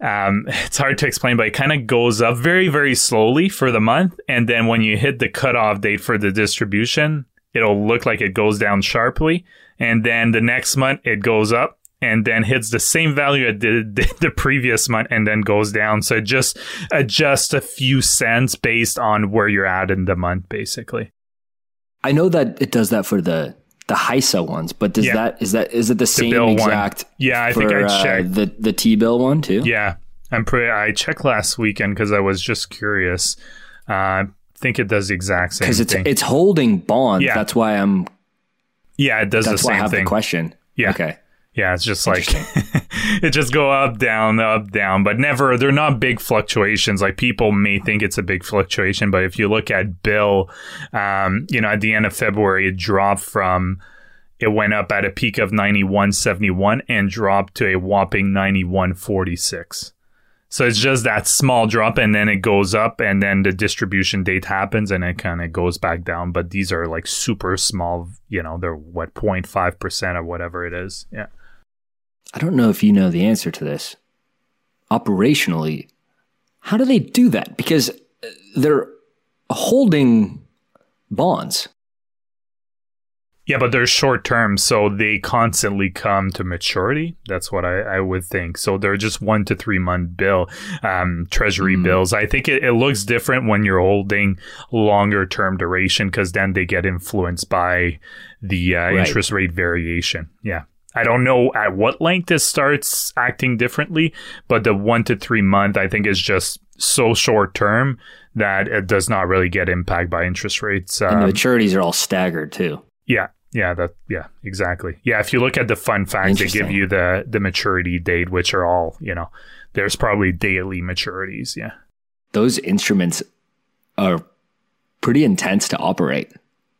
um, (laughs) it's hard to explain, but it kind of goes up very very slowly for the month, and then when you hit the cutoff date for the distribution, it'll look like it goes down sharply, and then the next month it goes up. And then hits the same value it did (laughs) the, previous month, and then goes down. So just adjust a few cents based on where you're at in the month, basically. I know that it does that for the the HISA ones, but does Yeah. that is that is it the same bill one. exact? Yeah, I for, think I uh, checked. the the T bill one too. Yeah, I'm pretty. I checked last weekend because I was just curious. Uh, I think it does the exact same because it's thing. it's holding bonds. Yeah. That's why I'm. yeah, it does That's the why I have thing. the question. Yeah. Okay. Yeah, it's just like (laughs) (laughs) it just go up, down, up, down, but never. They're not big fluctuations. Like people may think it's a big fluctuation, but if you look at Bill, um, you know, at the end of February, it dropped from it went up at a peak of 91.71 and dropped to a whopping 91.46. So it's just that small drop and then it goes up and then the distribution date happens and it kind of goes back down. But these are like super small, you know, they're what 0.5% or whatever it is. Yeah. I don't know if you know the answer to this. Operationally, how do they do that? Because they're holding bonds. Yeah, but they're short term, so they constantly come to maturity. That's what I, I would think. So they're just one to three month bill, um, treasury mm. bills. I think it, it, looks different when you're holding longer term duration because then they get influenced by the uh, right. interest rate variation. Yeah. I don't know at what length it starts acting differently, but the one to three month, I think, is just so short term that it does not really get impacted by interest rates. Um, and the maturities are all staggered too. Yeah, yeah, that yeah, exactly. Yeah, if you look at the fun facts, they give you the the maturity date, which are all you know. There's probably daily maturities. Yeah, those instruments are pretty intense to operate.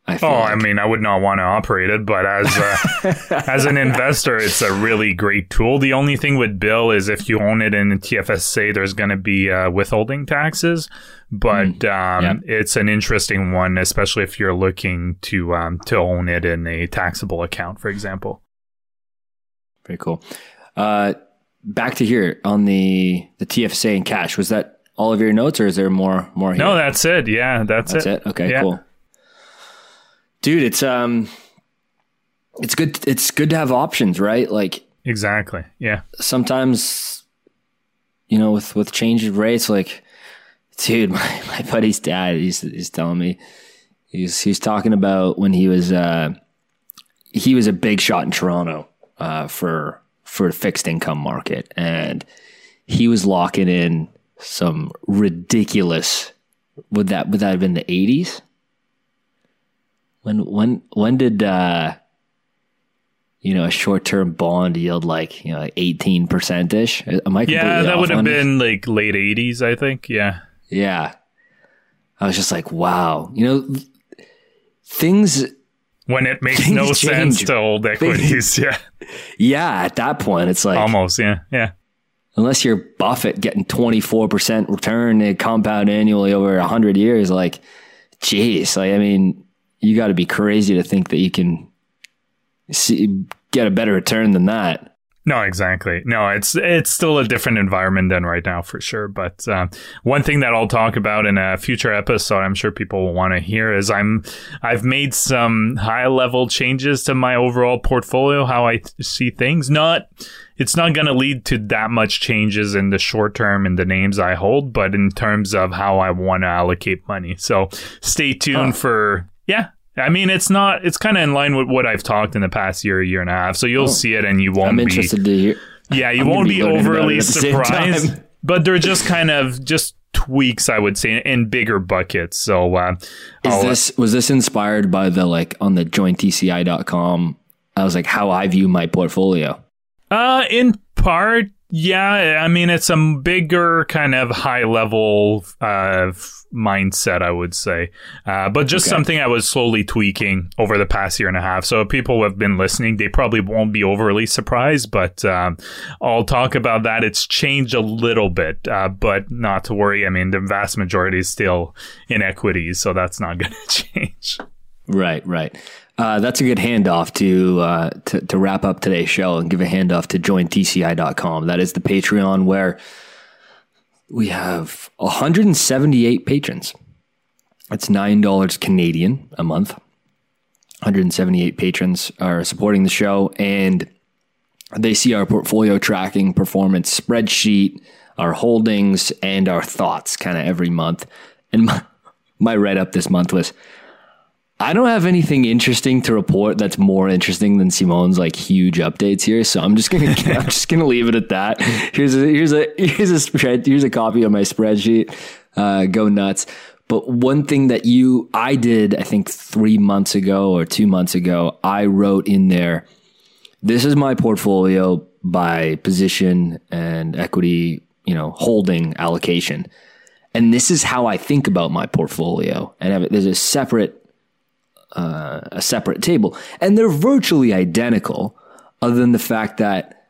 I oh, like. I mean, I would not want to operate it, but as a, (laughs) as an investor, it's a really great tool. The only thing with Bill is if you own it in a TFSA, there's going to be uh, withholding taxes, but mm, um, yep. it's an interesting one, especially if you're looking to um, to own it in a taxable account, for example. Very cool. Uh, back to here on the the TFSA and cash. Was that all of your notes, or is there more more? Here? No, that's it. Yeah, that's, that's it. it. Okay, yeah. cool dude, it's um, it's good. It's good to have options, right? Like exactly, yeah. Sometimes, you know, with with change of rates, like, dude, (laughs) my, my buddy's dad, he's he's telling me, he's he's talking about when he was uh, he was a big shot in Toronto uh, for for the fixed income market, and he was locking in some ridiculous. Would that would that have been the eighties? When when when did uh, you know a short term bond yield like you know eighteen percent ish? Am I yeah, that would have been like late eighties, I think. Yeah, yeah. I was just like, wow, you know, things when it makes no change. sense to hold equities. (laughs) yeah, yeah. At that point, it's like almost yeah, yeah. Unless you're Buffett getting twenty four percent return compound annually over hundred years, like, geez, like I mean, you got to be crazy to think that you can see, get a better return than that. No, exactly. No, it's it's still a different environment than right now for sure. But uh, one thing that I'll talk about in a future episode, I'm sure people will want to hear, is I'm I've made some high level changes to my overall portfolio, how I th- see things. Not it's not going to lead to that much changes in the short term in the names I hold, but in terms of how I want to allocate money. So stay tuned for yeah. I mean, it's not. It's kind of in line with what I've talked in the past year, year and a half. So you'll oh, see it, and you won't. I'm be, interested to hear. Yeah, you I'm won't be, be overly surprised. (laughs) But they're just kind of just tweaks, I would say, in bigger buckets. So, uh, is this was this inspired by the like on the jointci.com? I was like, how I view my portfolio. Uh, in part, yeah, I mean it's a bigger kind of high level uh, mindset, I would say, uh, but just okay. something I was slowly tweaking over the past year and a half. So people who have been listening, they probably won't be overly surprised, but um, I'll talk about that. It's changed a little bit, uh, but not to worry. I mean, the vast majority is still in equities, so that's not (laughs) going (laughs) to change. Right, right. Uh, that's a good handoff to, uh, to, to wrap up today's show and give a handoff to jointci.com. That is the Patreon where we have 178 patrons. That's nine dollars Canadian a month. 178 patrons are supporting the show, and they see our portfolio tracking performance spreadsheet, our holdings, and our thoughts kind of every month. And (laughs) my, my write up this month was I don't have anything interesting to report that's more interesting than Simon's like huge updates here. So I'm just gonna (laughs) I'm just gonna leave it at that. Here's a here's a here's a spread here's a copy of my spreadsheet. Uh, go nuts. But one thing that you I did I think three months ago or two months ago, I wrote in there this is my portfolio by position and equity, you know, holding allocation. And this is how I think about my portfolio. And there's a separate uh, a separate table, and they're virtually identical, other than the fact that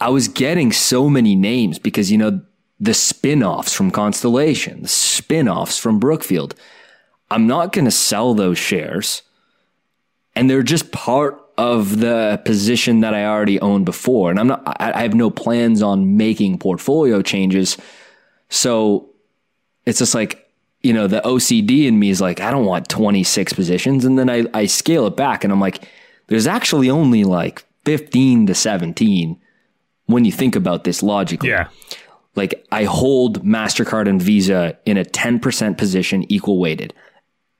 I was getting so many names because you know the spin-offs from Constellation, the spin-offs from Brookfield. I'm not going to sell those shares, and they're just part of the position that I already owned before. And I'm not, I, have no plans on making portfolio changes. So it's just like, you know, the OCD in me is like, I don't want 26 positions. And then I, I scale it back and I'm like, there's actually only like 15 to 17 when you think about this logically. Yeah. Like I hold MasterCard and Visa in a 10% position equal weighted.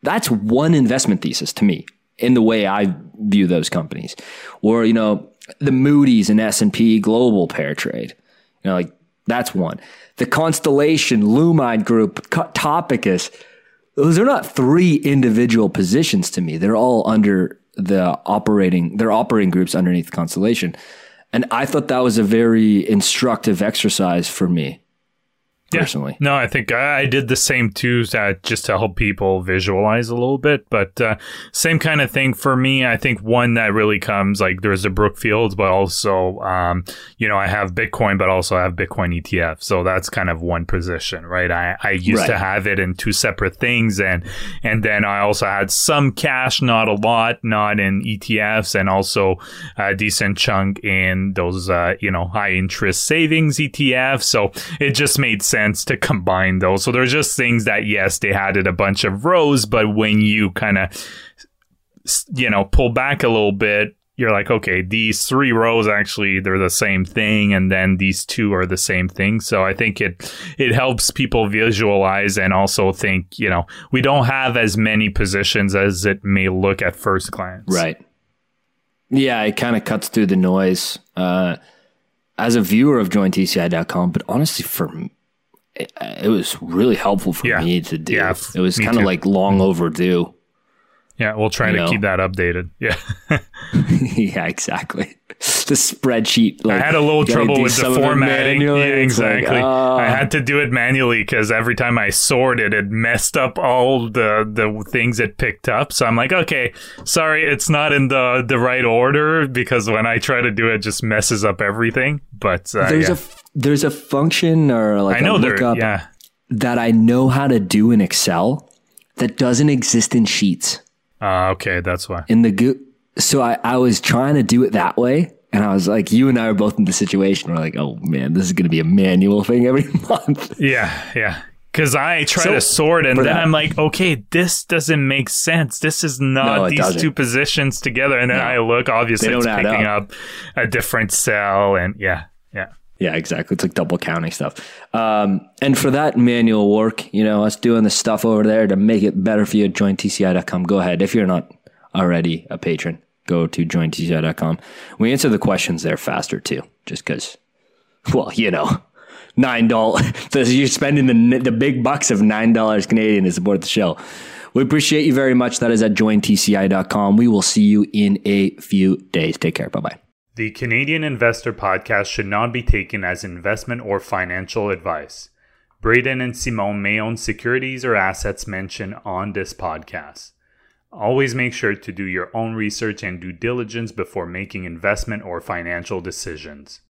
That's one investment thesis to me in the way I view those companies. Or, you know, the Moody's and S&P global pair trade. You know, like that's one. The Constellation, Lumine Group, Topicus, those are not three individual positions to me. They're all under the operating, they're operating groups underneath Constellation. And I thought that was a very instructive exercise for me personally. Yeah. No, I think I, did the same too, uh, just to help people visualize a little bit. But uh, same kind of thing for me. I think one that really comes like there's a Brookfield, but also, um, you know, I have Bitcoin, but also I have Bitcoin ETF. So that's kind of one position, right? I, I used right. to have it in two separate things, and and then I also had some cash, not a lot, not in ETFs, and also a decent chunk in those, uh, you know, high interest savings ETFs. So it just made sense sense to combine those. So there's just things that, yes, they added a bunch of rows, but when you kind of, you know, pull back a little bit, you're like, okay, these three rows actually they're the same thing, and then these two are the same thing. So I think it it helps people visualize and also think, you know, we don't have as many positions as it may look at first glance. Right. Yeah, it kind of cuts through the noise. Uh, as a viewer of jointci.com, but honestly, for it, it was really helpful for yeah. me to do. Yeah, it was kind of like long mm. overdue. Yeah, we'll try to know? keep that updated. Yeah. (laughs) (laughs) yeah, exactly. The spreadsheet. Like, I had a little trouble with the formatting. Yeah, exactly. Like, I had to do it manually because every time I sorted, it messed up all the the things it picked up. So I'm like, okay, sorry, it's not in the the right order because when I try to do it, it just messes up everything. But uh, there's yeah. a there's a function or like I know a lookup yeah. that I know how to do in Excel that doesn't exist in Sheets. Uh, okay, that's why. In the go- so I, I was trying to do it that way, and I was like, you and I are both in the situation. We're like, oh man, this is going to be a manual thing every (laughs) month. Yeah, yeah. Because I try so, to sort, and then that, I'm like, okay, this doesn't make sense. This is not no, these doesn't. two positions together. And then no, I look, obviously, it's picking up. up a different cell, and yeah, yeah. Yeah, exactly. It's like double counting stuff. Um, and for that manual work, you know, us doing the stuff over there to make it better for you at jointci.com, go ahead. If you're not already a patron, go to jointci.com. We answer the questions there faster too, just because, well, you know, nine dollars. (laughs) you're spending the the big bucks of nine dollars Canadian to support the show. We appreciate you very much. That is at jointci.com. We will see you in a few days. Take care. Bye bye. The Canadian Investor Podcast should not be taken as investment or financial advice. Braden and Simon may own securities or assets mentioned on this podcast. Always make sure to do your own research and due diligence before making investment or financial decisions.